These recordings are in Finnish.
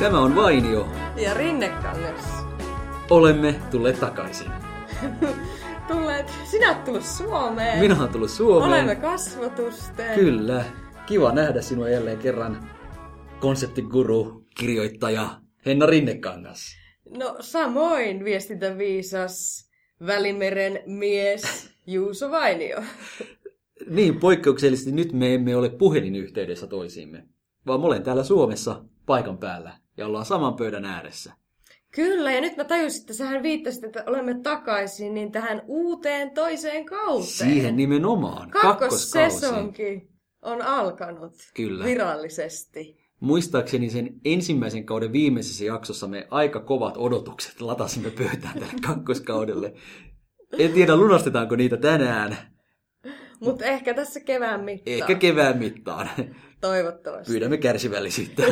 Tämä on Vainio. Ja Rinnekangas. Olemme tulleet takaisin. Tulleet, sinä oot tullut Suomeen. Minä olen tullut Suomeen. Olemme kasvotusten. Kyllä. Kiva nähdä sinua jälleen kerran. Konseptiguru, kirjoittaja Henna Rinnekangas. No samoin viestintäviisas Välimeren mies Juuso Vainio. Niin, poikkeuksellisesti nyt me emme ole puhelinyhteydessä toisiimme, vaan mä olen täällä Suomessa paikan päällä ja ollaan saman pöydän ääressä. Kyllä, ja nyt mä tajusin, että sähän viittasit, että olemme takaisin niin tähän uuteen toiseen kauteen. Siihen nimenomaan. Kakkossesonki on alkanut Kyllä. virallisesti. Muistaakseni sen ensimmäisen kauden viimeisessä jaksossa me aika kovat odotukset latasimme pöytään tälle kakkoskaudelle. En tiedä, lunastetaanko niitä tänään. Mutta ehkä tässä kevään mittaan. Ehkä kevään mittaan. Toivottavasti. Pyydämme kärsivällisyyttä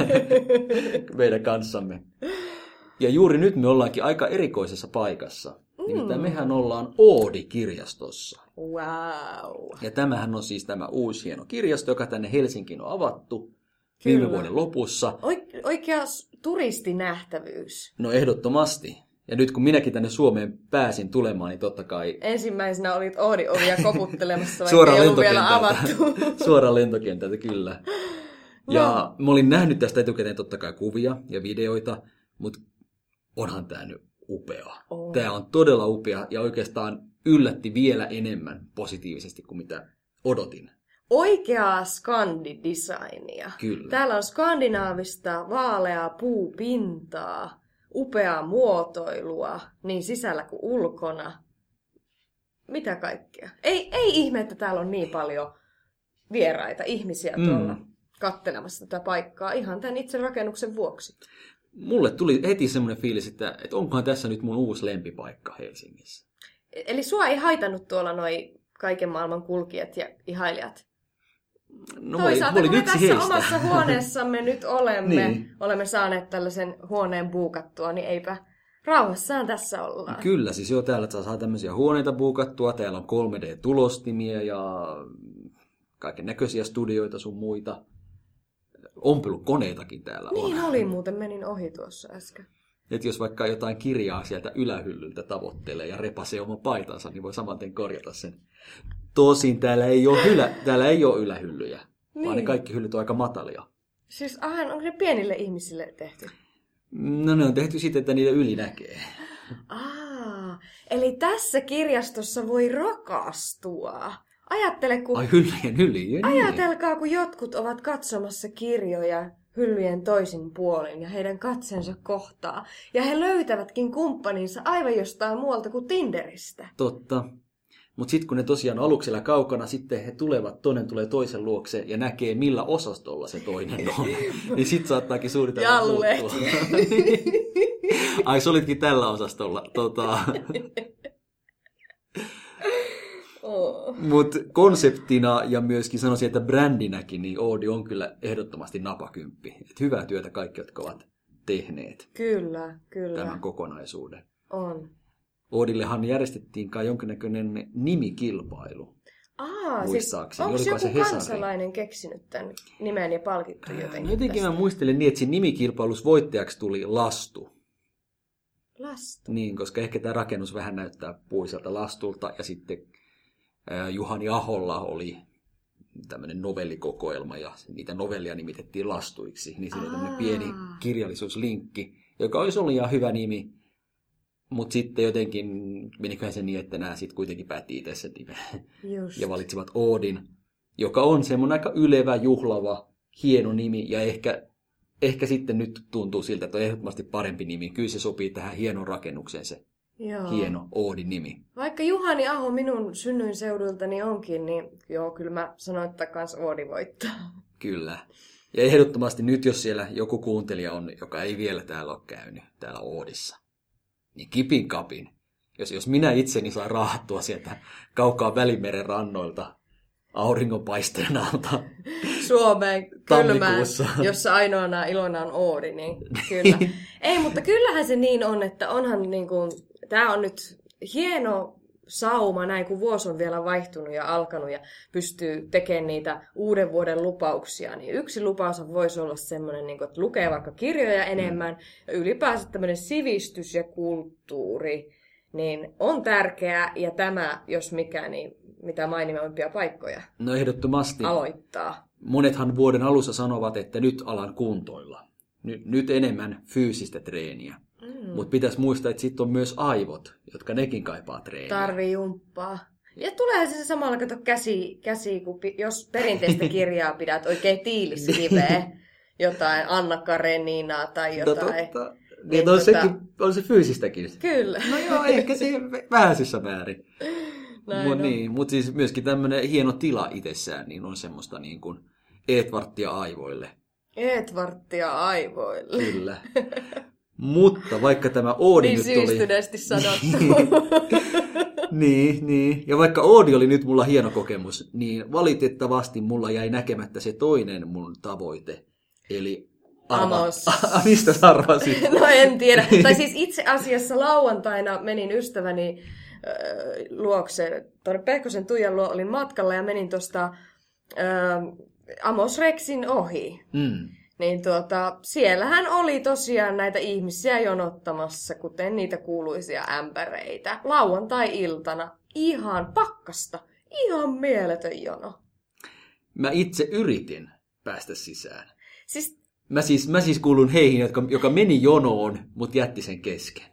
meidän kanssamme. Ja juuri nyt me ollaankin aika erikoisessa paikassa. Nimittäin mehän ollaan Oodi-kirjastossa. Wow. Ja tämähän on siis tämä uusi hieno kirjasto, joka tänne Helsinkiin on avattu viime Kyllä. vuoden lopussa. Oik- oikea turistinähtävyys. No ehdottomasti. Ja nyt kun minäkin tänne Suomeen pääsin tulemaan, niin totta kai Ensimmäisenä olit Oodi ovia koputtelemassa, vaikka ei ollut vielä avattu. suoraan lentokentältä, kyllä. Ja mä olin nähnyt tästä etukäteen totta kai kuvia ja videoita, mutta onhan tämä nyt upea. On. Tämä on todella upea ja oikeastaan yllätti vielä enemmän positiivisesti kuin mitä odotin. Oikeaa skandidesignia. Kyllä. Täällä on skandinaavista vaaleaa puupintaa, upeaa muotoilua, niin sisällä kuin ulkona. Mitä kaikkea? Ei, ei ihme, että täällä on niin paljon vieraita ihmisiä Mm. tuolla kattelemassa tätä paikkaa ihan tämän itse rakennuksen vuoksi. Mulle tuli heti semmoinen fiilis, että, että onkohan tässä nyt mun uusi lempipaikka Helsingissä. Eli sua ei haitannut tuolla noi kaiken maailman kulkijat ja ihailijat? No, Toisaalta kun me tässä heistä. omassa huoneessamme nyt olemme, Niin. olemme saaneet tällaisen huoneen buukattua, niin eipä rauhassaan tässä ollaan. Kyllä, siis jo täällä saa tämmöisiä huoneita buukattua, täällä on 3D-tulostimia ja kaiken näköisiä studioita sun muita. Ompelukoneitakin täällä on. Niin oli muuten, menin ohi tuossa äsken. Et jos vaikka jotain kirjaa sieltä ylähyllyltä tavoittelee ja repasee oman paitansa, niin voi saman tien korjata sen. Tosin täällä ei ole, hylä, täällä ei ole ylähyllyjä, niin. vaan ne Niin. kaikki hyllyt on aika matalia. Siis ahan, onko ne pienille ihmisille tehty? No ne on tehty sitten, että niitä yli näkee. Aa, eli tässä kirjastossa voi rakastua. Ajattele, kun Ai hyllyjen yli, niin. Ajatelkaa, kun jotkut ovat katsomassa kirjoja hyllyjen toisin puolin ja heidän katseensa kohtaa. Ja he löytävätkin kumppaninsa aivan jostain muualta kuin Tinderistä. Totta. Mutta sitten kun ne tosiaan on aluksella kaukana, sitten he tulevat, toinen tulee toisen luokse ja näkee millä osastolla se toinen on. niin sitten saattaakin suunnitella Jallulehti. muuttua. Ai, olitkin tällä osastolla. Tota, Oh. Mutta konseptina ja myöskin sanoisin, että brändinäkin, niin Oodi on kyllä ehdottomasti napakymppi. Et hyvää työtä kaikki, jotka ovat tehneet Kyllä, kyllä. tämän kokonaisuuden. On. Oodillehan järjestettiin kai jonkinnäköinen nimikilpailu. Aa, siis Muistaakseni. onko Oliko joku se Hesari? kansalainen keksinyt tämän nimen ja palkittu jotenkin Jotenkin mä tästä? muistelen niin, että siinä nimikilpailussa voittajaksi tuli Lastu. Lastu. Niin, koska ehkä tämä rakennus vähän näyttää puiselta lastulta. Ja sitten ää, Juhani Aholla oli tämmöinen novellikokoelma ja niitä novellia nimitettiin lastuiksi. Niin siinä on tämmöinen pieni kirjallisuuslinkki, joka olisi ollut ihan hyvä nimi. Mutta sitten jotenkin meniköhän se niin, että nämä sitten kuitenkin päätti itse sen nimen Just. ja valitsivat Oodin, joka on semmoinen aika ylevä, juhlava, hieno nimi ja ehkä, ehkä sitten nyt tuntuu siltä, että on ehdottomasti parempi nimi. Kyllä se sopii tähän hienon rakennukseen se Joo. hieno Oodin nimi. Vaikka Juhani Aho minun synnyinseudultani onkin, niin joo, kyllä mä sanoin, että kans Oodi voittaa. Kyllä. Ja ehdottomasti nyt, jos siellä joku kuuntelija on, joka ei vielä täällä ole käynyt, täällä Oodissa, niin kipin kapin. Jos, jos minä itseni saan raahattua sieltä kaukaa Välimeren rannoilta auringonpaisteen alta, Suomeen kylmään, jossa ainoana ilona on Oodi, niin kyllä. Ei, mutta kyllähän se niin on, että onhan niin kuin, tämä on nyt hieno sauma näin, kun vuosi on vielä vaihtunut ja alkanut ja pystyy tekemään niitä uuden vuoden lupauksia, niin yksi lupaus voisi olla semmoinen, niin että lukee vaikka kirjoja enemmän ja ylipäänsä tämmöinen sivistys ja kulttuuri, niin on tärkeää ja tämä, jos mikä, niin mitä mainimampia paikkoja No ehdottomasti. aloittaa. Monethan vuoden alussa sanovat, että nyt alan kuntoilla. Nyt, nyt enemmän fyysistä treeniä. Mm. Mutta pitäisi muistaa, että sitten on myös aivot, jotka nekin kaipaa treeniä. Tarvii jumppaa. Ja tuleehan se samalla, kato käsi, käsi kun pi- jos perinteistä kirjaa pidät oikein tiiliskiveä, jotain Anna Kareninaa tai No jotain. totta. Niin Niin, on, tota- sekin, on se fyysistäkin. Kyllä. No joo, ehkä se vähäisissä määrin. Näin Mut on. niin, mutta siis myöskin tämmöinen hieno tila itsessään, niin on semmoista niin kuin Edwardtia aivoille. Edwardtia aivoille. Kyllä. Mutta vaikka tämä Oodi Niin nyt oli... sanottu. Niin, niin. Ja vaikka Oodi oli nyt mulla hieno kokemus, niin valitettavasti mulla jäi näkemättä se toinen mun tavoite. Eli Amos. Mistä sä arvasit? no en tiedä. tai siis itse asiassa lauantaina menin ystäväni äh, luokse, tuonne Pehkosen Tuijan luo olin matkalla ja menin tuosta äh, Amos Rexin ohi. Mm. Niin tuota, siellähän oli tosiaan näitä ihmisiä jonottamassa, kuten niitä kuuluisia ämpäreitä. Lauantai-iltana. Ihan pakkasta. Ihan mieletön jono. Mä itse yritin päästä sisään. Siis Mä siis, mä siis kuulun heihin, jotka, joka meni jonoon, mutta jätti sen kesken.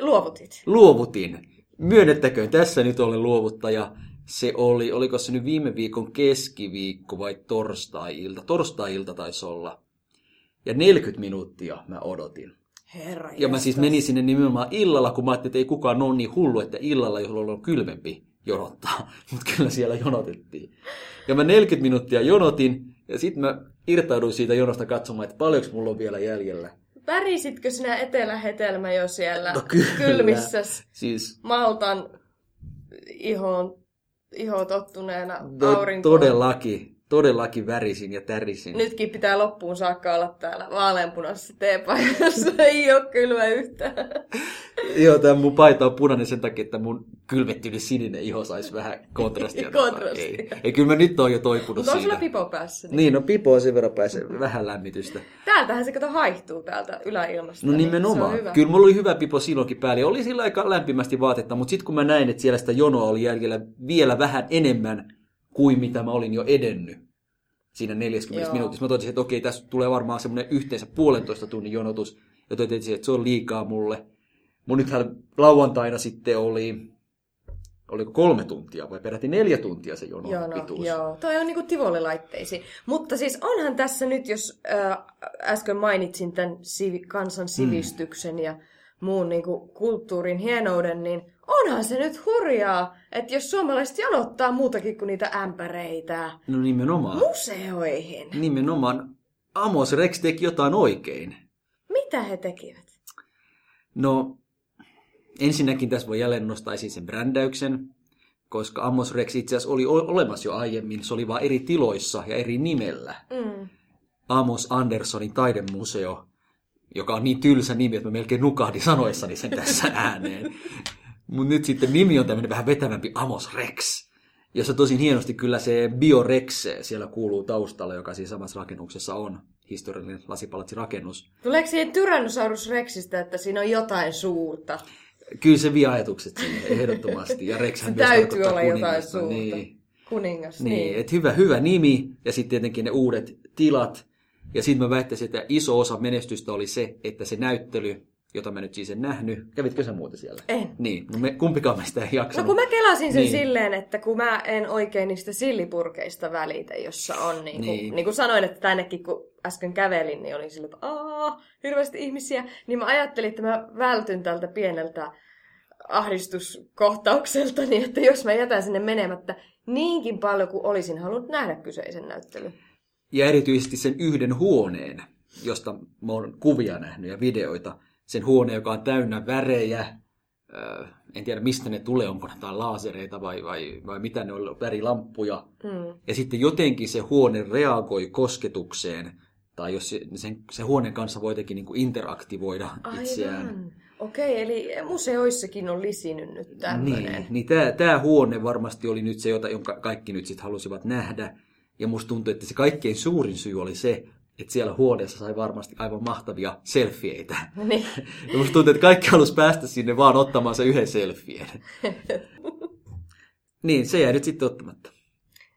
luovutit. Luovutin. Myönnettäköön, tässä nyt olen luovuttaja. Se oli, oliko se nyt viime viikon keskiviikko vai torstai-ilta? Torstai-ilta taisi olla. Ja 40 minuuttia mä odotin. Herra Ja mä siis menin sinne nimenomaan illalla, kun mä ajattelin, että ei kukaan ole niin hullu, että illalla, jolloin on kylmempi, jonottaa. Mutta kyllä siellä jonotettiin. Ja mä 40 minuuttia jonotin, ja sitten mä irtauduin siitä jonosta katsomaan, että paljonko mulla on vielä jäljellä. Värisitkö sinä etelähetelmä jo siellä No kyllä. kylmissäs Siis Maltan ihoon, ihoon tottuneena no, aurinkoon? todellakin, todellakin värisin ja tärisin. Nytkin pitää loppuun saakka olla täällä vaaleanpunaisessa teepaidassa. Ei ole kylmä yhtään. Joo, tämä mun paita on punainen sen takia, että mun kylmettynyt sininen iho saisi vähän kontrastia. Kontrastia. Ei, ei, kyllä mä nyt oon jo toipunut Mutta on sulla pipo päässä. Niin. Niin, no pipo on sen verran pääsee vähän lämmitystä. Täältähän se kato haihtuu täältä yläilmasta. No niin nimenomaan. Hyvä. Kyllä mulla oli hyvä pipo silloinkin päällä. Oli sillä aika lämpimästi vaatetta, mutta sitten kun mä näin, että siellä sitä jonoa oli jäljellä vielä vähän enemmän kuin mitä mä olin jo edennyt siinä 40 Joo. minuutissa. Mä totesin, että okei, tässä tulee varmaan semmoinen yhteensä puolentoista tunnin jonotus. Ja totesin, että se on liikaa mulle. Mun nythän lauantaina sitten oli, oliko kolme tuntia vai peräti neljä tuntia se jono Joo, no, pituus. joo. Toi on niinku tivolilaitteisiin. Mutta siis onhan tässä nyt, jos äh, äsken mainitsin tämän sivi, kansan sivistyksen ja muun niinku kulttuurin hienouden, niin onhan se nyt hurjaa, että jos suomalaiset janottaa muutakin kuin niitä ämpäreitä No nimenomaan. museoihin. Nimenomaan Amos Rex teki jotain oikein. Mitä he tekivät? No, ensinnäkin tässä voi jälleen nostaa esiin sen brändäyksen, koska Amos Rex itse asiassa oli olemassa jo aiemmin, se oli vain eri tiloissa ja eri nimellä. Mm. Amos Andersonin taidemuseo, joka on niin tylsä nimi, että mä melkein nukahdin sanoessani sen tässä ääneen. Mutta nyt sitten nimi on tämmöinen vähän vetävämpi Amos Rex, jossa tosin hienosti kyllä se Biorex siellä kuuluu taustalla, joka siis samassa rakennuksessa on historiallinen lasipalatsirakennus. Tuleeko siihen Tyrannosaurus Rexistä, että siinä on jotain suurta? Kyllä se vie ajatukset siihen ehdottomasti. Ja Rexhän Se myös täytyy olla jotain kuningasta, suurta. Niin, Kuningas, niin. niin. Et hyvä, hyvä nimi ja sitten tietenkin ne uudet tilat. Ja sitten mä väittäisin, että iso osa menestystä oli se, että se näyttely, jota mä nyt siis en nähnyt. Kävitkö sä muuta siellä? En. Niin, no me, kumpikaan meistä ei No jaksanut. kun mä kelasin sen Niin. silleen, että kun mä en oikein niistä sillipurkeista välitä, jossa on niin kuin, Niin. niin. kuin sanoin, että tännekin kun äsken kävelin, niin olin sillä, että aah, hirveästi ihmisiä, niin mä ajattelin, että mä vältyn tältä pieneltä ahdistuskohtaukselta, niin että jos mä jätän sinne menemättä niinkin paljon kuin olisin halunnut nähdä kyseisen näyttelyn. Ja erityisesti sen yhden huoneen, josta mä oon kuvia nähnyt ja videoita. Sen huoneen, joka on täynnä värejä. En tiedä mistä ne tulee, onko ne jotain laasereita vai, vai, vai mitä ne on, värilamppuja. Hmm. Ja sitten jotenkin se huone reagoi kosketukseen, tai jos se, sen, se huoneen kanssa voi jotenkin niin kuin interaktivoida itseään. Aivan. Okei, eli museoissakin on lisinyt nyt tämmöinen. Niin, niin tämä, tämä huone varmasti oli nyt se, jota, jonka kaikki nyt sitten halusivat nähdä. Ja musta tuntuu, että se kaikkein suurin syy oli se, että siellä huoneessa sai varmasti aivan mahtavia selfieitä. Niin. Ja musta tuntuu, että kaikki halusi päästä sinne vaan ottamaan se yhden selfien. niin, se jäi nyt sitten ottamatta.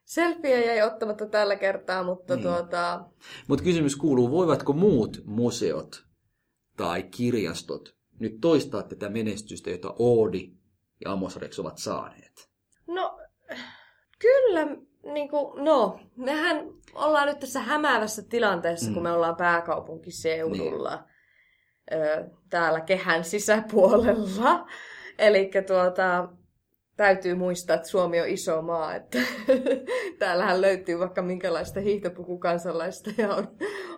Selfie jäi ottamatta tällä kertaa, mutta niin. tuota... Mutta kysymys kuuluu, voivatko muut museot tai kirjastot nyt toistaa tätä menestystä, jota Oodi ja Amos Rex ovat saaneet? No, kyllä, niin kuin, no, mehän ollaan nyt tässä hämäävässä tilanteessa, mm. kun me ollaan pääkaupunkiseudulla, niin. ö, täällä kehän sisäpuolella. Eli tuota, täytyy muistaa, että Suomi on iso maa, että täällähän löytyy vaikka minkälaista hiihtopukukansalaista ja on,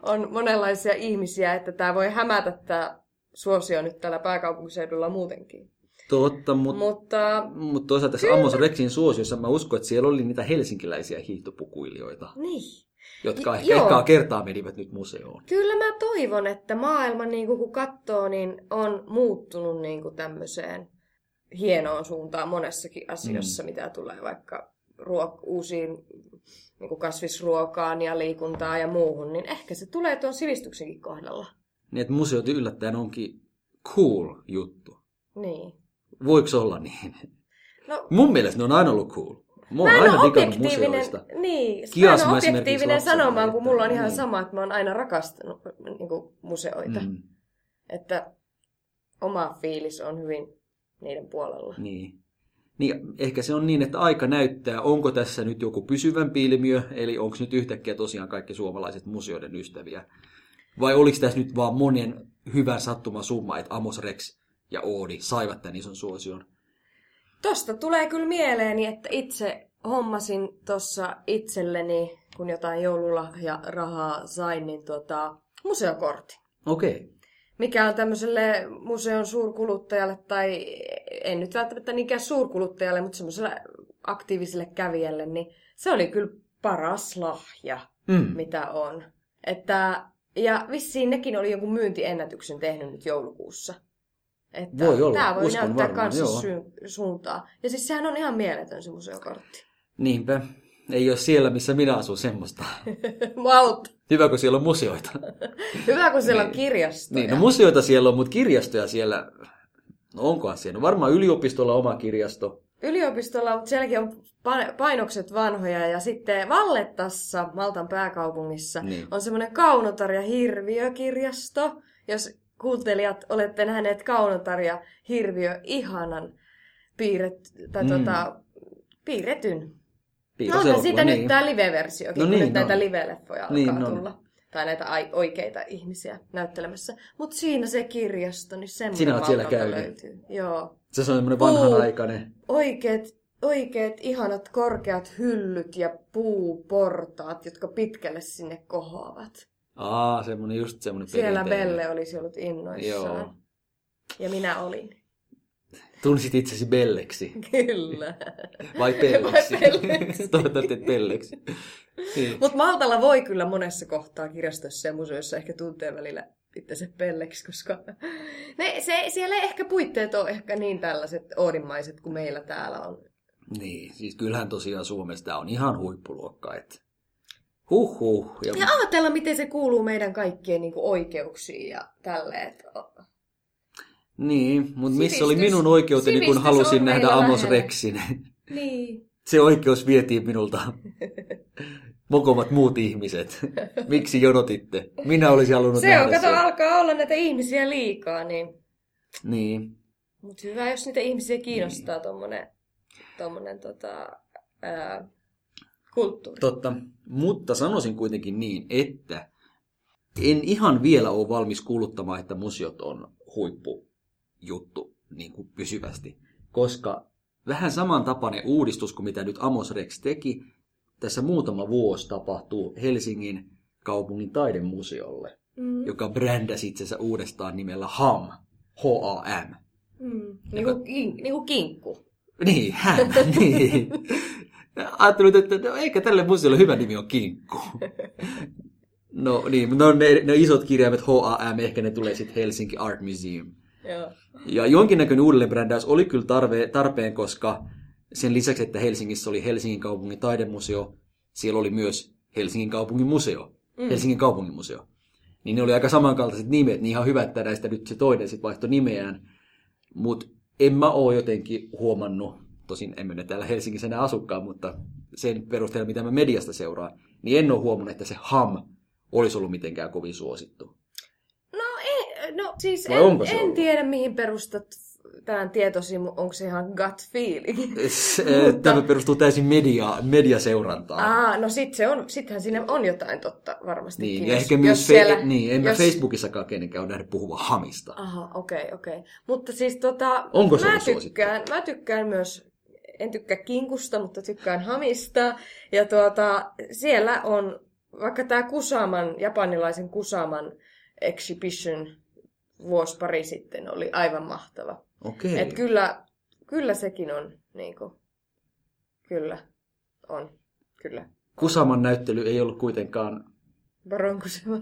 on monenlaisia ihmisiä, että tämä voi hämätä tämä suosio nyt täällä pääkaupunkiseudulla muutenkin. Totta, mutta, mutta, mutta toisaalta tässä Amos Rexin suosiossa mä uskon, että siellä oli niitä helsinkiläisiä hiihtopukuilijoita. Niin. Jotka ehkä ekaa kertaa menivät nyt museoon. Kyllä mä toivon, että maailma niin kuin, kun katsoo, niin on muuttunut niin kuin tämmöiseen hienoon suuntaan monessakin asiassa, mm. mitä tulee vaikka ruok- uusiin niin kuin kasvisruokaan ja liikuntaan ja muuhun, niin ehkä se tulee tuon sivistyksenkin kohdalla. Niin, että museot yllättäen onkin cool juttu. Niin. Voiko olla niin? No, Mun mielestä ne on aina ollut cool. Mä oon aina digannut museoista. Niin, mä en objektiivinen sanomaan, kun mulla on ihan niin. sama, että mä oon aina rakastanut niin kuin, museoita. Mm. Että oma fiilis on hyvin niiden puolella. Niin. Niin, ehkä se on niin, että aika näyttää, onko tässä nyt joku pysyvämpi ilmiö, eli onko nyt yhtäkkiä tosiaan kaikki suomalaiset museoiden ystäviä. Vai oliko tässä nyt vaan monen hyvän sattuman summa, että Amos Rex ja Oodi saivat tämän ison suosion? Tosta tulee kyllä mieleeni, että itse hommasin tuossa itselleni, kun jotain joululahja rahaa sain, niin tuota, museokortti. Okei. Okay. Mikä on tämmöiselle museon suurkuluttajalle, tai en nyt välttämättä niinkään suurkuluttajalle, mutta semmoiselle aktiiviselle kävijälle, niin se oli kyllä paras lahja, mm. mitä on. Että, ja vissiin nekin oli jonkun myyntiennätyksen tehnyt nyt joulukuussa. Että voi olla, tämä voi Uskon näyttää varmaan, kanssa suuntaa. Ja siis sehän on ihan mieletön se museokortti. Niinpä. Ei ole siellä, missä minä asun semmoista. Malt. Hyvä, kun siellä on museoita. Hyvä, kun siellä Niin. on kirjastoja. Niin, no museoita siellä on, mutta kirjastoja siellä... No onkohan siellä? No varmaan yliopistolla oma kirjasto. Yliopistolla, mutta sielläkin on pa- painokset vanhoja ja sitten Vallettassa, Maltan pääkaupungissa, Niin. on semmoinen Kaunotar ja Hirviö-kirjasto. Jos kuuntelijat olette nähneet Kaunotar ja Hirviö ihanan piirret, tai Mm. tota, piirretyn. No Piirroselokuva, onhan siitä niin. nyt tämä live-versiokin, No kun niin, nyt näitä no. live-leffoja alkaa Niin, no. tulla. Tai näitä ai- oikeita ihmisiä näyttelemässä. Mutta siinä se kirjasto, niin semmoinen Sinä oot siellä käynyt. löytyy. Joo. Se on semmoinen vanhanaikainen. Oikeet, oikeet ihanat korkeat hyllyt ja puuportaat, jotka pitkälle sinne kohoavat. Aa, semmoinen just semmoinen Siellä. Belle olisi ollut innoissaan. Joo. Ja minä olin. Tunsit itsesi Belleksi. Kyllä. Vai Pelleksi? Vai Pelleksi. Toivottavasti et Pelleksi. Niin. Mutta Maltalla voi kyllä monessa kohtaa kirjastossa ja museoissa ehkä tuntee välillä itsensä pelleksi, koska ne, se, siellä ehkä puitteet ole ehkä niin tällaiset oodimmaiset kuin meillä täällä on. niin, siis kyllähän tosiaan Suomessa tää on ihan huippuluokka. Et... Huh huh. Ja... Ja ajatella, miten se kuuluu meidän kaikkien niin oikeuksiin ja tälleen. Niin, mutta missä oli Sivistys- minun oikeuteni, kun sivistys halusin on nähdä Amos lähellä. Rexin? Niin. Se oikeus vietiin minulta. Mokomat muut ihmiset. Miksi jonotitte? Minä olisin halunnut Se nähdä on, kato, sen. alkaa olla näitä ihmisiä liikaa, niin... Niin. Mutta hyvä, jos niitä ihmisiä kiinnostaa tommonen, tommonen tota, ää, kulttuuri. Totta. Mutta sanoisin kuitenkin niin, että en ihan vielä ole valmis kuuluttamaan, että museot on huippujuttu niin kuin pysyvästi. Koska vähän samantapainen uudistus kuin mitä nyt Amos Rex teki, tässä muutama vuosi tapahtuu Helsingin kaupungin taidemuseolle, Mm. joka brändäsi itsensä uudestaan nimellä HAM. H-A-M. Mm. Niinku, kin, niinku kinkku. Niin, hän, niin. Ajattelin, että no, eikä tälle museolle hyvä nimi on Kinkku. No niin, on ne, ne isot kirjaimet HAM, ehkä ne tulee sitten Helsinki Art Museum. Joo. Ja jonkinnäköinen uudelleenbrändäys oli kyllä tarve, tarpeen, koska sen lisäksi, että Helsingissä oli Helsingin kaupungin taidemuseo, siellä oli myös Helsingin kaupungin museo, mm. Helsingin kaupungin museo. Niin ne oli aika samankaltaiset nimet, niin ihan hyvä, että näistä nyt se toinen sitten vaihtoi nimeään. Mutta en mä oo jotenkin huomannut, tosin emme ne täällä Helsingissä enää asukkaan, mutta sen perusteella, mitä mä mediasta seuraan, niin en ole huomannut, että se ham olisi ollut mitenkään kovin suosittu. No, ei, no siis Vai en, en ollut? tiedä, mihin perustat tämän tietosi, onko se ihan gut feeling. Se, Tämä perustuu täysin media, mediaseurantaan. Aa, no sit se on, sittenhän siinä on jotain totta varmasti. Niin, ja ehkä myös fe- niin, en mä Facebookissakaan kenenkään ole nähnyt puhua hamista. Aha, okei, okay, okei. Okay. Mutta siis tota, Onko se mä, tykkään, mä tykkään myös, en tykkää kinkusta, mutta tykkään hamista. Ja tuota, siellä on, vaikka tämä Kusaman, japanilaisen Kusaman exhibition vuosi pari sitten oli aivan mahtava. Okei. Et kyllä, kyllä sekin on, niinku, kyllä, on, kyllä. Kusaman näyttely ei ollut kuitenkaan Baron Kusama.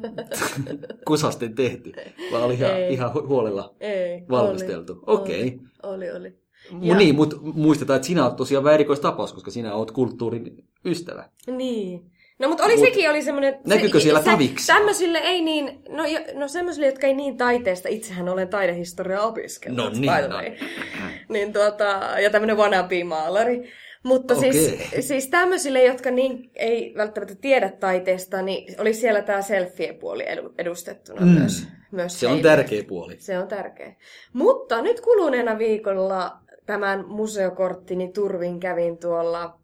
kusasten tehty, vaan oli ihan, Ei. ihan hu- huolella Ei, valmisteltu. oli, Okei. Oli, oli. Mu- Niin, mutta muistetaan, että sinä olet tosiaan vähän erikoistapaus, koska sinä olet kulttuurin ystävä. Niin. No mutta oli Mut- sekin oli semmoinen... Näkyykö siellä taviksi? Tämmöisille ei niin, no, jo, no semmoisille, jotka ei niin taiteesta, itsehän olen taidehistoriaa opiskellut. No niin, no. niin tuota, ja tämmöinen wannabe-maalari. Mutta siis, Okei. siis tämmöisille, jotka niin ei välttämättä tiedä taiteesta, niin oli siellä tämä selfie-puoli edu- edustettuna Mm. myös, myös Se on heille. tärkeä puoli. Se on tärkeä. Mutta nyt kuluneena viikolla tämän museokorttini turvin kävin tuolla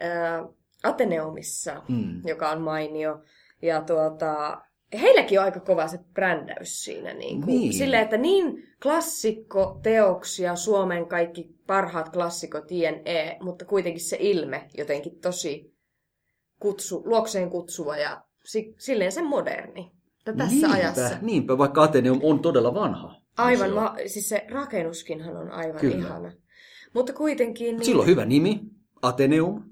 ää, Ateneumissa, Mm. joka on mainio. Ja tuota, heilläkin on aika kova se brändäys siinä. Niin kuin, Niin. Silleen, että niin klassikkoteoksia, Suomen kaikki parhaat klassikot, jne, mutta kuitenkin se ilme jotenkin tosi kutsu, luokseen kutsuva ja si, silleen se moderni. Tässä niinpä, ajassa. Niinpä, vaikka Ateneum on todella vanha. Aivan, ma- siis se rakennuskinhan on aivan Kyllä. ihana. Mutta kuitenkin... Mut Sillä on hyvä nimi, Ateneum.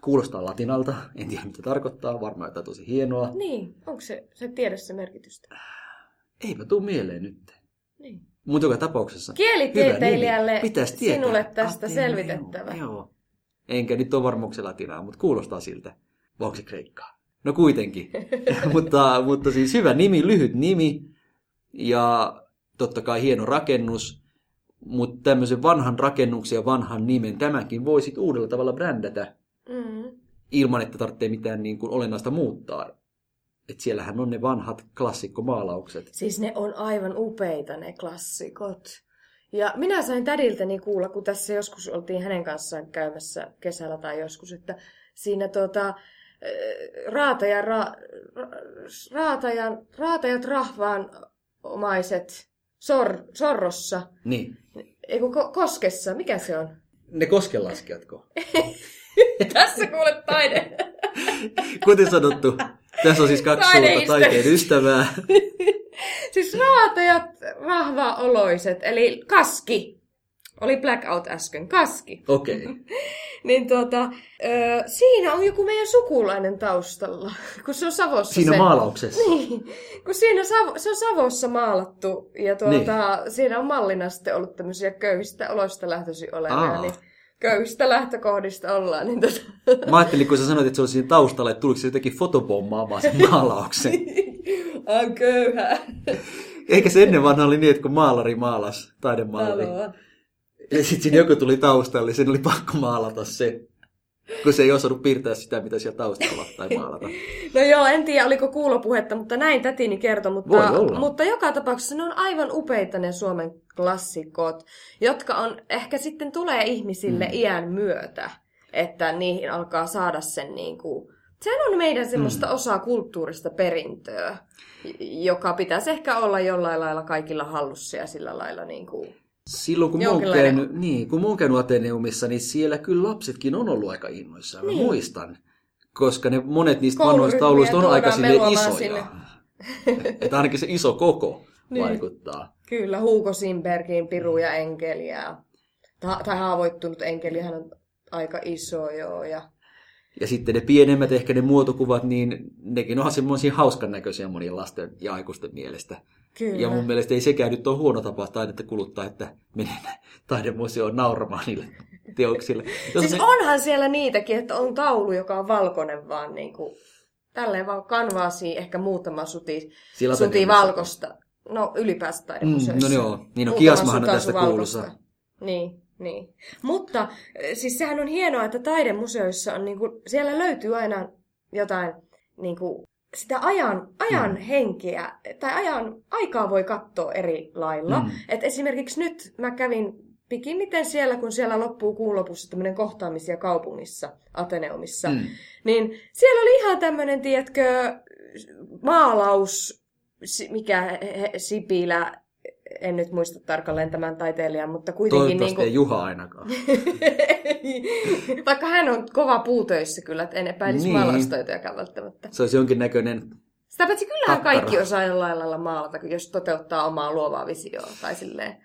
Kuulostaa latinalta, en tiedä mitä tarkoittaa, varmaan jotain tosi hienoa. Niin, onko se, se tiedä se merkitystä? Eipä tuu mieleen nyt. Niin. Mutta joka tapauksessa. Kielitieteilijälle. Pitäisi tietää. sinulle tästä Ateneum, selvitettävä. Joo. Enkä nyt ole varmuuksia latinaa, mutta kuulostaa siltä. Vai onko se kreikkaa? No kuitenkin. mutta, mutta siis hyvä nimi, lyhyt nimi ja totta kai hieno rakennus. Mutta tämmöisen vanhan rakennuksen ja vanhan nimen tämäkin voisit uudella tavalla brändätä Mm. ilman, että tarvitsee mitään niin kuin olennaista muuttaa. Et siellähän on ne vanhat klassikkomaalaukset. Siis ne on aivan upeita ne klassikot. Ja minä sain tädiltäni kuulla, kun tässä joskus oltiin hänen kanssaan käymässä kesällä tai joskus, että siinä tuota, äh, raataja, ra, ra, raatajan, raatajat rahvaan omaiset sor, sorrossa, Niin. ei ko, koskessa, mikä se on? Ne koskenlaskijatko? Tässä kuulet taide. Kuten sanottu, tässä on siis kaksi suurta taiteen ystävää. siis raatajat rahvaoloiset, eli kaski. Oli blackout äsken, kaski. Okei. Okay. Niin tuota, ö, siinä on joku meidän sukulainen taustalla, kun se on Savossa Siinä se. maalauksessa. Niin, kun siinä Savo, se on Savossa maalattu ja tuota, niin. siinä on mallina sitten ollut tämmöisiä köyhistä oloista lähtöisin olevia, niin köyhistä lähtökohdista ollaan. Niin tota, Mä ajattelin, kun sä sanoit, että se oli siinä taustalla, että tuliko se jotenkin fotopommaamaan sen maalauksen. on köyhää. Eikä se ennen vanha oli niin, että kun maalari maalas, taidemalli, Taloa. Ja sitten siinä joku tuli taustalle, sen oli pakko maalata se. Kun se ei osannut piirtää sitä, mitä siellä taustalla tai maalata. No joo, en tiedä oliko kuulopuhetta, mutta näin tätini kertoi. Mutta, mutta joka tapauksessa ne on aivan upeita ne Suomen klassikot, jotka on ehkä sitten tulee ihmisille mm. iän myötä, että niihin alkaa saada sen niin kuin, sehän on meidän semmoista mm. osaa kulttuurista perintöä, joka pitäisi ehkä olla jollain lailla kaikilla hallussa ja sillä lailla niin kuin, Silloin kun mä, oon käynyt, niin, kun mä oon käynyt Ateneumissa, niin siellä kyllä lapsetkin on ollut aika innoissaan. Mä Niin. muistan. Koska ne monet niistä vanhoista tauluista on aika sille isoja. että ainakin se iso koko Niin. vaikuttaa. Kyllä, Hugo Simbergin Piru ja Enkeli ja, tai, tai haavoittunut enkeli, hän on aika iso joo. Ja, Ja sitten ne pienemmät, ehkä ne muotokuvat, niin nekin onhan semmoisia hauskan näköisiä monien lasten ja aikuisten mielestä. Kyllä. Ja mun mielestä ei sekään nyt ole huono tapa taidetta kuluttaa, että menen taidemuseoon nauramaan niille teoksille. Jos Siis me- onhan siellä niitäkin, että on taulu, joka on valkoinen vaan niin kuin, tälleen vaan kanvaasi, ehkä muutama suti, Siellä suti valkosta. No ylipäänsä taidemuseossa. Mm, no joo. Niin, no Kiasmahan on tästä kuuluisa. Niin, niin. Mutta eh, siis sehän on hienoa, että taidemuseoissa on niinku, siellä löytyy aina jotain niinku, sitä ajan, ajan Mm. henkeä, tai ajan aikaa voi katsoa eri lailla. Mm. Et esimerkiksi nyt mä kävin pikimiten siellä, kun siellä loppuu kuun lopussa tämmöinen kohtaamisia kaupungissa, Ateneumissa. Mm. Niin siellä oli ihan tämmöinen, tiedätkö, maalaus, mikä he- Sipilä, en nyt muista tarkalleen tämän taiteilijan, mutta kuitenkin Toivottavasti niin ei Juha ainakaan. Vaikka hän on kova puutöissä kyllä, että en epäilisi Niin. maalaustaitojakaan välttämättä. Se olisi jonkinnäköinen Sitä paitsi kyllähän kaikki osaa jollain lailla maalata, jos toteuttaa omaa luovaa visioa tai silleen.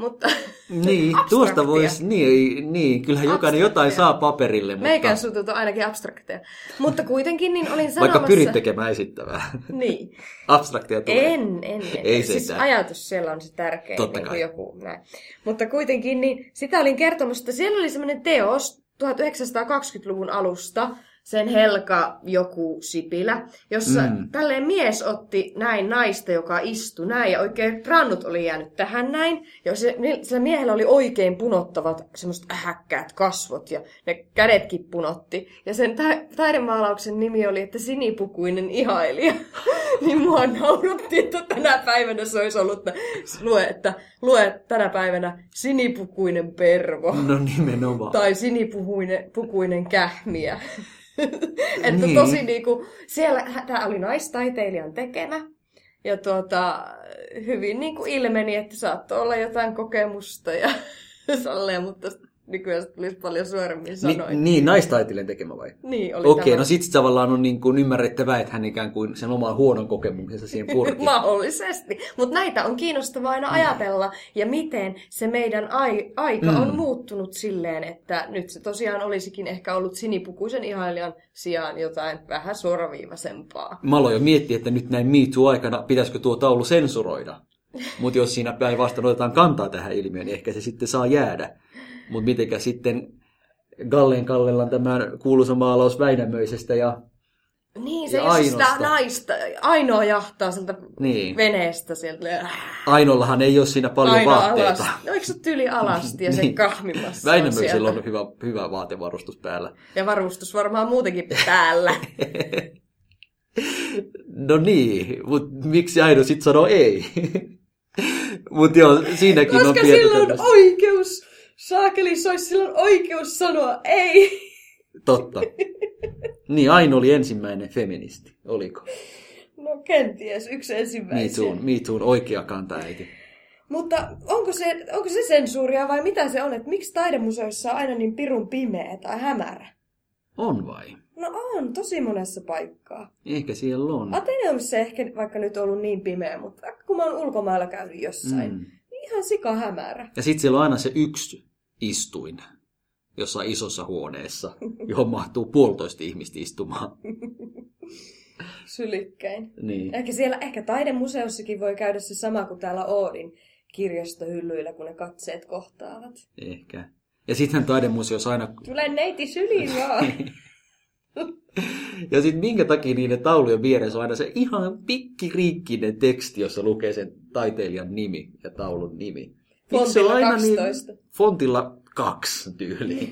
Mutta Niin, Abstraktia. tuosta voisi, niin, niin, kyllähän jokainen jotain Abstraktia. saa paperille, mutta meikän sutut on ainakin abstrakteja. Mutta kuitenkin niin olin sanomassa... vaikka pyrit tekemään esittävää. Niin. Abstraktia tulee. En, en, en. Ei siis tää. ajatus siellä on se tärkein, Totta niin kai. joku näin. Mutta kuitenkin, niin sitä olin kertomassa, että siellä oli semmoinen teos 1920-luvun alusta, sen Helka joku Sipilä, jossa Mm. tälleen mies otti näin naista, joka istui näin, ja oikein rannut oli jäänyt tähän näin, ja se, sillä miehellä oli oikein punottavat semmoiset ähäkkäät kasvot, ja ne kädetkin punotti. Ja sen ta- taidemaalauksen nimi oli, että sinipukuinen ihailija. niin mua nauratti, että tänä päivänä se olisi ollut, että lue, että lue tänä päivänä sinipukuinen pervo. No nimenomaan. Tai sinipukuinen pukuinen kähmiä. että Niin. niin. tosi niinku, siellä tämä oli naistaiteilijan tekemä. Ja tuota, hyvin niinku ilmeni, että saattoi olla jotain kokemusta ja salleen, mutta nykyään tulisi paljon suoremmin Ni, sanoin. niin, naistaiteilijan tekemä vai? niin, oli Okei, tämä. no sitten tavallaan on niin kuin ymmärrettävää, että hän ikään kuin sen oman huonon kokemuksensa siihen purki. Mahdollisesti. Mutta näitä on kiinnostavaa aina ajatella, ja miten se meidän ai- aika Mm. on muuttunut silleen, että nyt se tosiaan olisikin ehkä ollut sinipukuisen ihailijan sijaan jotain vähän suoraviivaisempaa. Mä aloin jo miettiä, että nyt näin Me Too-aikana pitäisikö tuo taulu sensuroida. Mutta jos siinä päinvastoin otetaan kantaa tähän ilmiöön, niin ehkä se sitten saa jäädä. Mutta mitenkä sitten Gallen Kallellan tämän kuuluisa maalaus Väinämöisestä ja Niin, se Ja sitä naista, ainoa jahtaa sieltä niin. veneestä sieltä. Ainollahan ei ole siinä paljon Ainoa vaatteita. alasti. No, eikö se tyli alasti ja sen Niin. kahmimassa Väinämöisellä sieltä. on hyvä, hyvä vaatevarustus päällä. Ja varustus varmaan muutenkin päällä. No niin, mutta miksi Aino sitten sanoo ei? mutta joo, siinäkin on Koska pientä sillä on oikeus, saakeli, se olisi silloin oikeus sanoa ei. Totta. Niin, Aino oli ensimmäinen feministi, oliko? No kenties, yksi Me. Toon, Me Toon oikea kantaäiti. Mutta onko se, onko se sensuuria vai mitä se on? Että miksi taidemuseoissa on aina niin pirun pimeä tai hämärä? On vai? No on, tosi monessa paikkaa. Ehkä siellä on. Ateneumissa ehkä vaikka nyt ollut niin pimeä, mutta kun mä oon ulkomailla käynyt jossain, Mm. niin ihan sika hämärä. Ja sitten siellä on aina se yksi istuin jossain isossa huoneessa, johon mahtuu puolitoista ihmistä istumaan. Sylikkäin. Niin. Ehkä siellä, ehkä taidemuseossakin voi käydä se sama kuin täällä Oodin kirjastohyllyillä, kun ne katseet kohtaavat. Ehkä. Ja sittenhän taidemuseossa aina... Tule neiti syliin vaan. Ja sitten minkä takia niiden taulujen vieressä on aina se ihan pikkiriikkinen teksti, jossa lukee sen taiteilijan nimi ja taulun nimi. Miksi se on aina 12. Niin, fontilla kaksi tyyli.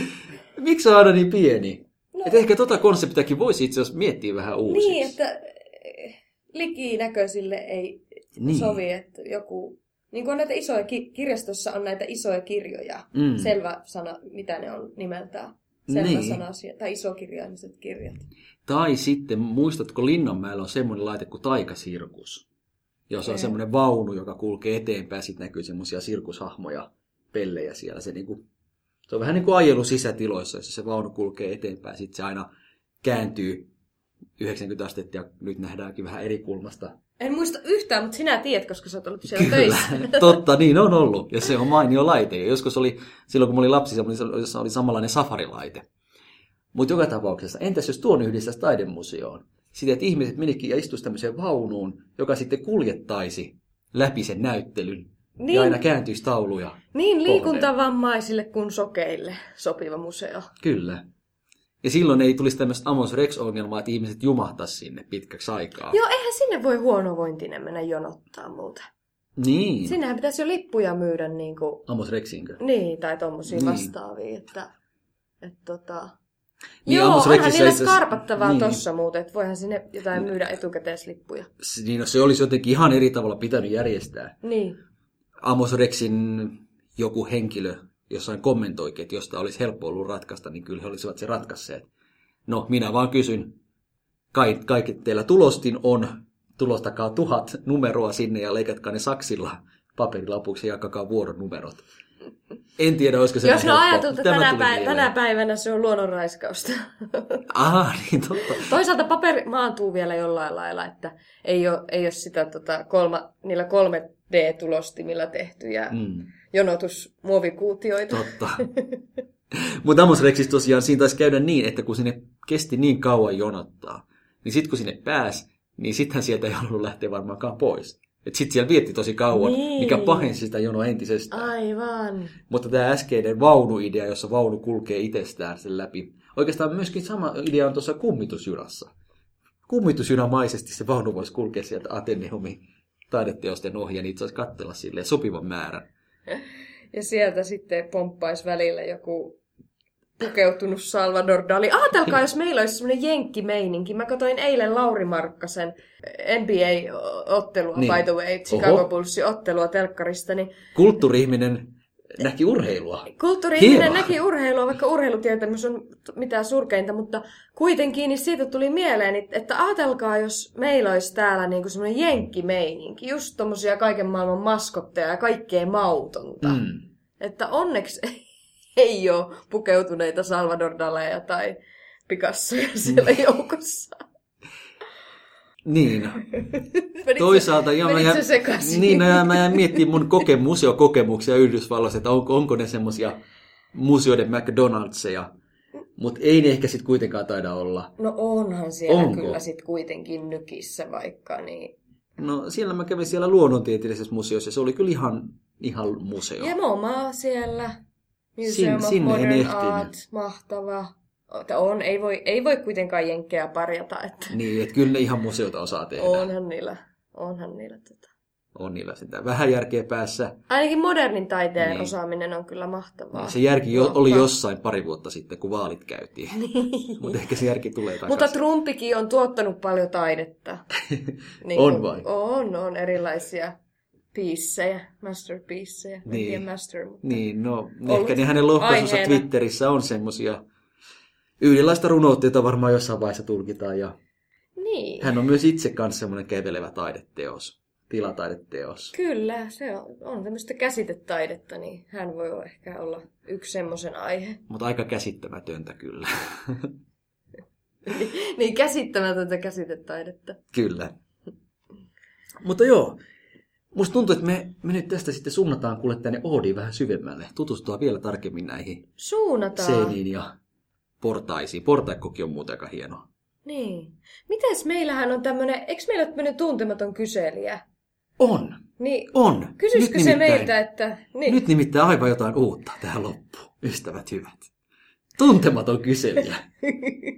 Miksi se on aina niin pieni? No. Et ehkä tota konseptiakin voisi itse asiassa miettiä vähän uusiksi. Niin, että eh, likinäköisille ei Niin. sovi, että joku... Niin kuin on näitä isoja, ki- kirjastossa on näitä isoja kirjoja. Mm. Selvä sana, mitä ne on nimeltään. Selvä Niin. sana, tai isokirjaimiset kirjat. Tai sitten, muistatko Linnanmäellä on semmoinen laite kuin taikasirkus, jossa on semmoinen vaunu, joka kulkee eteenpäin, sitten näkyy semmoisia sirkushahmoja, pellejä siellä. Se, niinku, se on vähän niin kuin ajelu sisätiloissa, jossa se vaunu kulkee eteenpäin, sitten se aina kääntyy 90 astetta ja nyt nähdäänkin vähän eri kulmasta. En muista yhtään, mutta sinä tiedät, koska sä oot ollut siellä töissä. totta, niin on ollut. Ja se on mainio laite. Ja joskus oli, silloin kun mä olin lapsi, se oli, jossa oli samanlainen safarilaite. Mutta joka tapauksessa, entäs jos tuon yhdistäisi taidemuseoon? Sitten, että ihmiset menikin ja istuisi tämmöiseen vaunuun, joka sitten kuljettaisi läpi sen näyttelyn. Niin. Ja aina kääntyisi tauluja. Niin liikuntavammaisille kuin sokeille sopiva museo. Kyllä. Ja silloin ei tulisi tämmöistä Amos Rex-ongelmaa, että ihmiset jumahtaisi sinne pitkäksi aikaa. Joo, eihän sinne voi huonovointinen mennä jonottaa muuten. Niin. Sinnehän pitäisi jo lippuja myydä niin kuin, Amos Rexinkö? niin, tai tommosia Niin. niin. vastaavia, että, että tota... Niin, Joo, onhan niillä itse skarpattavaa niin. tossa muuten, että voihan sinne jotain myydä etukäteislippuja. Niin, no, se olisi jotenkin ihan eri tavalla pitänyt järjestää. Niin. Amos Rexin joku henkilö jossain kommentoikin, että jos tämä olisi helppo ollut ratkaista, niin kyllä he olisivat se ratkaisseet. No, minä vaan kysyn. Kai, kaikki teillä tulostin on. Tulostakaa tuhat numeroa sinne ja leikatkaa ne saksilla paperilapuksi ja jakakaa vuoronumerot. En tiedä, olisiko se Jos no helppo. ajateltu, että tänä, tuli päi- mieleen. tänä päivänä se on luonnonraiskausta. Aha, niin totta. Toisaalta paperi maantuu vielä jollain lailla, että ei ole, ei ole sitä tota kolma, niillä 3D-tulostimilla tehtyjä mm. Jonotusmuovikuutioita. totta. Mutta Amos tosiaan siinä taisi käydä niin, että kun sinne kesti niin kauan jonottaa, niin sitten kun sinne pääsi, niin sittenhän sieltä ei halunnut lähteä varmaankaan pois. Et sitten siellä vietti tosi kauan, Niin. mikä pahensi sitä jonoa entisestään. Aivan. Mutta tämä äskeinen vaunuidea, jossa vaunu kulkee itsestään sen läpi. Oikeastaan myöskin sama idea on tuossa kummitusjunassa. Kummitusjunamaisesti se vaunu voisi kulkea sieltä Ateneumin taideteosten ohi ja niitä saisi katsella silleen sopivan määrän. Ja sieltä sitten pomppaisi välillä joku pukeutunut Salvador Dali. Ajatelkaa, jos meillä olisi semmoinen jenkkimeininki. Mä katsoin eilen Lauri Markkasen NBA-ottelua, Niin. niin. by the way, Chicago Oho. Bullsin ottelua telkkarista, niin Kulttuuri-ihminen näki urheilua. Kulttuuri-ihminen näki urheilua, vaikka urheilutietämys on mitään surkeinta, mutta kuitenkin niin siitä tuli mieleen, että- ajatelkaa, jos meillä olisi täällä niinku semmoinen jenkkimeininki, just tommosia kaiken maailman maskotteja ja kaikkea mautonta. Mm. Että onneksi ei ole pukeutuneita Salvador Daleja tai Picassoja siellä joukossa. Niin. Menitkö- Toisaalta ja mä sekaisin? niin, no, mä jään miettimään mun koke, museokokemuksia Yhdysvalloissa, että onko, onko ne semmosia museoiden McDonald'seja. Mutta ei ne ehkä sitten kuitenkaan taida olla. No onhan siellä Onko? kyllä sit kuitenkin nykissä vaikka, niin No siellä mä kävin siellä luonnontieteellisessä museossa ja se oli kyllä ihan, ihan museo. Ja Momaa siellä. Museum Sin- of sinne en ehtinyt. Art, mahtava. On, ei voi, ei voi kuitenkaan jenkkejä parjata, että Niin, että kyllä ne ihan museota osaa tehdä. onhan niillä, onhan niillä tota. On niillä sitä vähän järkeä päässä. Ainakin modernin taiteen Niin. niin. osaaminen on kyllä mahtavaa. Se järki jo, oli jossain pari vuotta sitten, kun vaalit käytiin. Mutta ehkä se järki tulee takaisin. Mutta Trumpikin on tuottanut paljon taidetta. Niin On kuin- vai? On, on erilaisia piissejä, masterpieceja. En Niin. tiedä master, mutta... Niin, no ehkä ne hänen lohkaisussa aiheena. Twitterissä on semmosia yhdenlaista runoutta, jota varmaan jossain vaiheessa tulkitaan. Ja Niin. hän on myös itse kanssa semmoinen kävelevä taideteos, tilataideteos. Kyllä, se on, on tämmöistä käsitetaidetta, niin hän voi ehkä olla yksi semmoisen aihe. Mutta aika käsittämätöntä kyllä. niin käsittämätöntä käsitetaidetta. kyllä. Mutta joo, musta tuntuu, että me, me nyt tästä sitten suunnataan kuule tänne Oodiin vähän syvemmälle. Tutustua vielä tarkemmin näihin Suunnataan. seiniin ja portaisiin. Portaikkokin on muuten aika hieno. Niin. Mites meillähän on tämmönen, eikö meillä ole tämmönen tuntematon kyselijä? On, Niin, on. kysyisikö Nyt se nimittäin- meiltä, että... Niin. Nyt nimittäin aivan jotain uutta tähän loppuun, ystävät hyvät. Tuntematon kyselijä.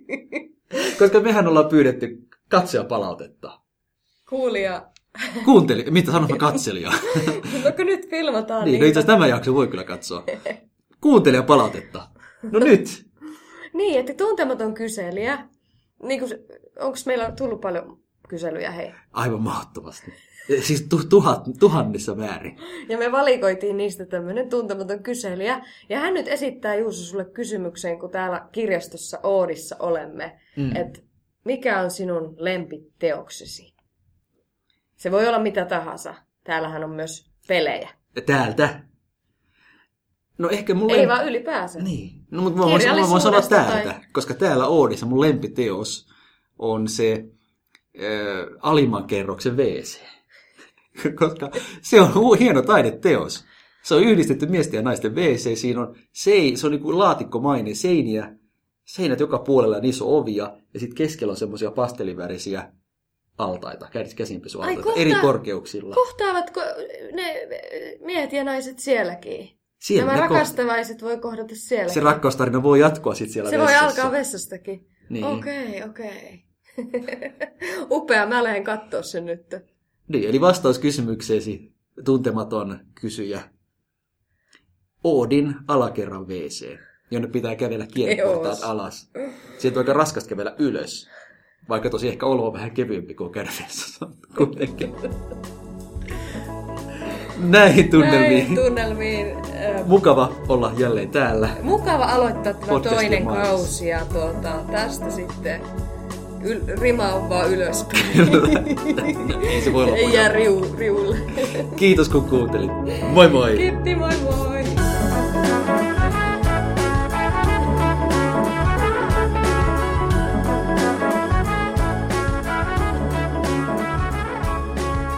Koska mehän ollaan pyydetty katsoja palautetta. Kuulija. Kuunteli, mitä sanotaan katselija? No kun nyt filmataan niin, no itse asiassa tämä jakso voi kyllä katsoa. Kuuntelija palautetta. No nyt. Niin, että tuntematon kyselijä. Niin onko meillä tullut paljon kyselyjä, hei? Aivan mahdottomasti. Siis tu- tuhat, tuhannissa määrin. Ja me valikoitiin niistä tämmöinen tuntematon kyselijä. Ja hän nyt esittää Juuso sulle kysymyksen, kun täällä kirjastossa Oodissa olemme. Mm. Mm. Että mikä on sinun lempiteoksesi? Se voi olla mitä tahansa. Täällähän on myös pelejä. Täältä. No ehkä mulle... Ei vaan ylipäänsä. Niin. No, mutta mä voin, mä voin sanoa täältä, tai- koska täällä Oodissa mun lempiteos on se äh, alimman kerroksen WC. koska se on hieno taideteos. Se on yhdistetty miesten ja naisten WC. Siinä on, se, se on niin kuin laatikkomainen seiniä, seinät joka puolella on iso ovia, ja sitten keskellä on semmoisia pastelivärisiä altaita, käsinpesualtaita, kohta- eri korkeuksilla. Kohtaavatko ne miehet ja naiset sielläkin? Siellä Nämä ne ko- rakastavaiset voi kohdata sielläkin. se rakkaustarina voi jatkua sitten siellä Se voi vessassa. alkaa vessastakin. Niin. Okei, okei. Upea, mä lähden katsoa sen nyt. Niin, eli vastaus kysymykseesi, tuntematon kysyjä. Oodin alakerran WC, jonne pitää kävellä kiertoportaat Eos. alas. Sieltä on aika raskas kävellä ylös. Vaikka tosi ehkä olo on vähän kevyempi kuin käydä vessassa. Kuitenkin. Näihin tunnelmiin. Näin tunnelmiin. Äh, Mukava olla jälleen täällä. mukava aloittaa tämä toinen maailmassa. kausi ja tuota, tästä sitten yl- rima on vaan ylöspäin. Ei se voi olla Ei jää riu, riulle. Kiitos kun kuuntelit. Moi moi! Kiitti, moi moi!